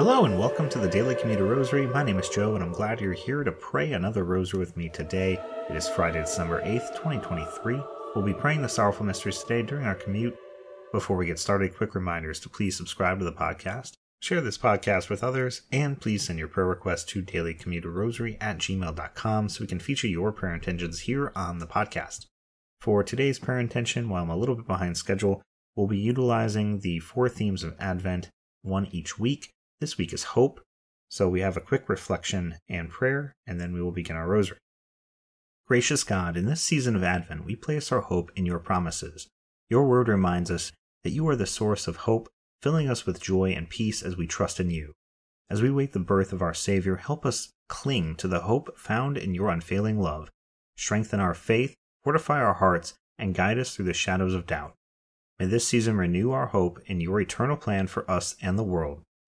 Hello and welcome to the Daily Commuter Rosary. My name is Joe and I'm glad you're here to pray another rosary with me today. It is Friday, December 8th, 2023. We'll be praying the sorrowful mysteries today during our commute. Before we get started, quick reminders to please subscribe to the podcast, share this podcast with others, and please send your prayer requests to dailycommuterrosary at gmail.com so we can feature your prayer intentions here on the podcast. For today's prayer intention, while I'm a little bit behind schedule, we'll be utilizing the four themes of Advent, one each week. This week is hope. So we have a quick reflection and prayer, and then we will begin our rosary. Gracious God, in this season of Advent, we place our hope in your promises. Your word reminds us that you are the source of hope, filling us with joy and peace as we trust in you. As we wait the birth of our Savior, help us cling to the hope found in your unfailing love. Strengthen our faith, fortify our hearts, and guide us through the shadows of doubt. May this season renew our hope in your eternal plan for us and the world.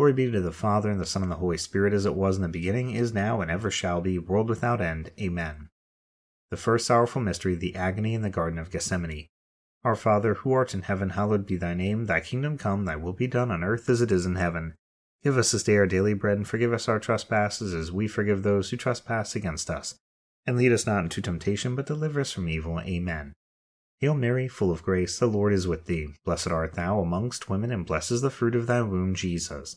Glory be to the Father, and the Son, and the Holy Spirit, as it was in the beginning, is now, and ever shall be, world without end. Amen. The first sorrowful mystery, the agony in the Garden of Gethsemane. Our Father, who art in heaven, hallowed be thy name. Thy kingdom come, thy will be done on earth as it is in heaven. Give us this day our daily bread, and forgive us our trespasses, as we forgive those who trespass against us. And lead us not into temptation, but deliver us from evil. Amen. Hail Mary, full of grace, the Lord is with thee. Blessed art thou amongst women, and blessed is the fruit of thy womb, Jesus.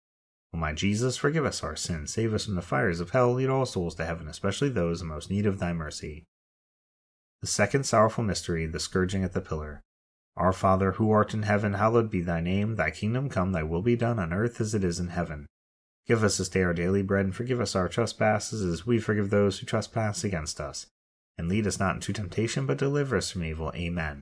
O my Jesus, forgive us our sins, save us from the fires of hell, lead all souls to heaven, especially those in most need of thy mercy. The second sorrowful mystery, the scourging at the pillar. Our Father, who art in heaven, hallowed be thy name. Thy kingdom come, thy will be done on earth as it is in heaven. Give us this day our daily bread, and forgive us our trespasses as we forgive those who trespass against us. and lead us not into temptation, but deliver us from evil. Amen.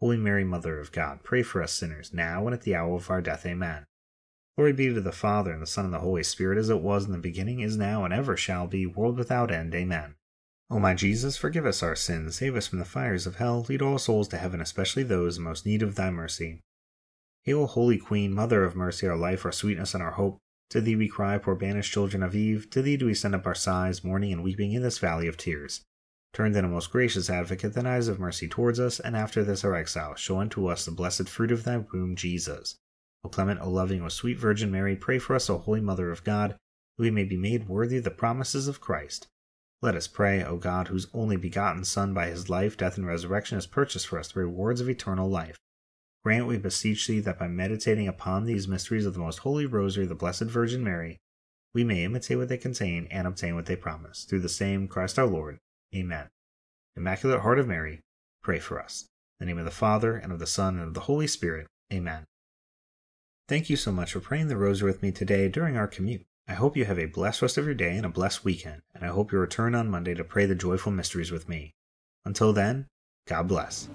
Holy Mary, Mother of God, pray for us sinners, now and at the hour of our death. Amen. Glory be to the Father, and the Son, and the Holy Spirit, as it was in the beginning, is now, and ever shall be, world without end. Amen. O my Jesus, forgive us our sins, save us from the fires of hell, lead all souls to heaven, especially those in most need of thy mercy. Hail, Holy Queen, Mother of mercy, our life, our sweetness, and our hope. To thee we cry, poor banished children of Eve. To thee do we send up our sighs, mourning and weeping in this valley of tears. Turn then, O most gracious Advocate, thine eyes of mercy towards us, and after this our exile, show unto us the blessed fruit of thy womb, Jesus. O clement, O loving, O sweet Virgin Mary, pray for us, O Holy Mother of God, that we may be made worthy the promises of Christ. Let us pray, O God, whose only begotten Son by his life, death, and resurrection has purchased for us the rewards of eternal life Grant, we beseech thee, that by meditating upon these mysteries of the most holy rosary the Blessed Virgin Mary, we may imitate what they contain and obtain what they promise. Through the same Christ our Lord. Amen. Immaculate Heart of Mary, pray for us. In the name of the Father, and of the Son, and of the Holy Spirit. Amen. Thank you so much for praying the rosary with me today during our commute. I hope you have a blessed rest of your day and a blessed weekend, and I hope you return on Monday to pray the joyful mysteries with me. Until then, God bless.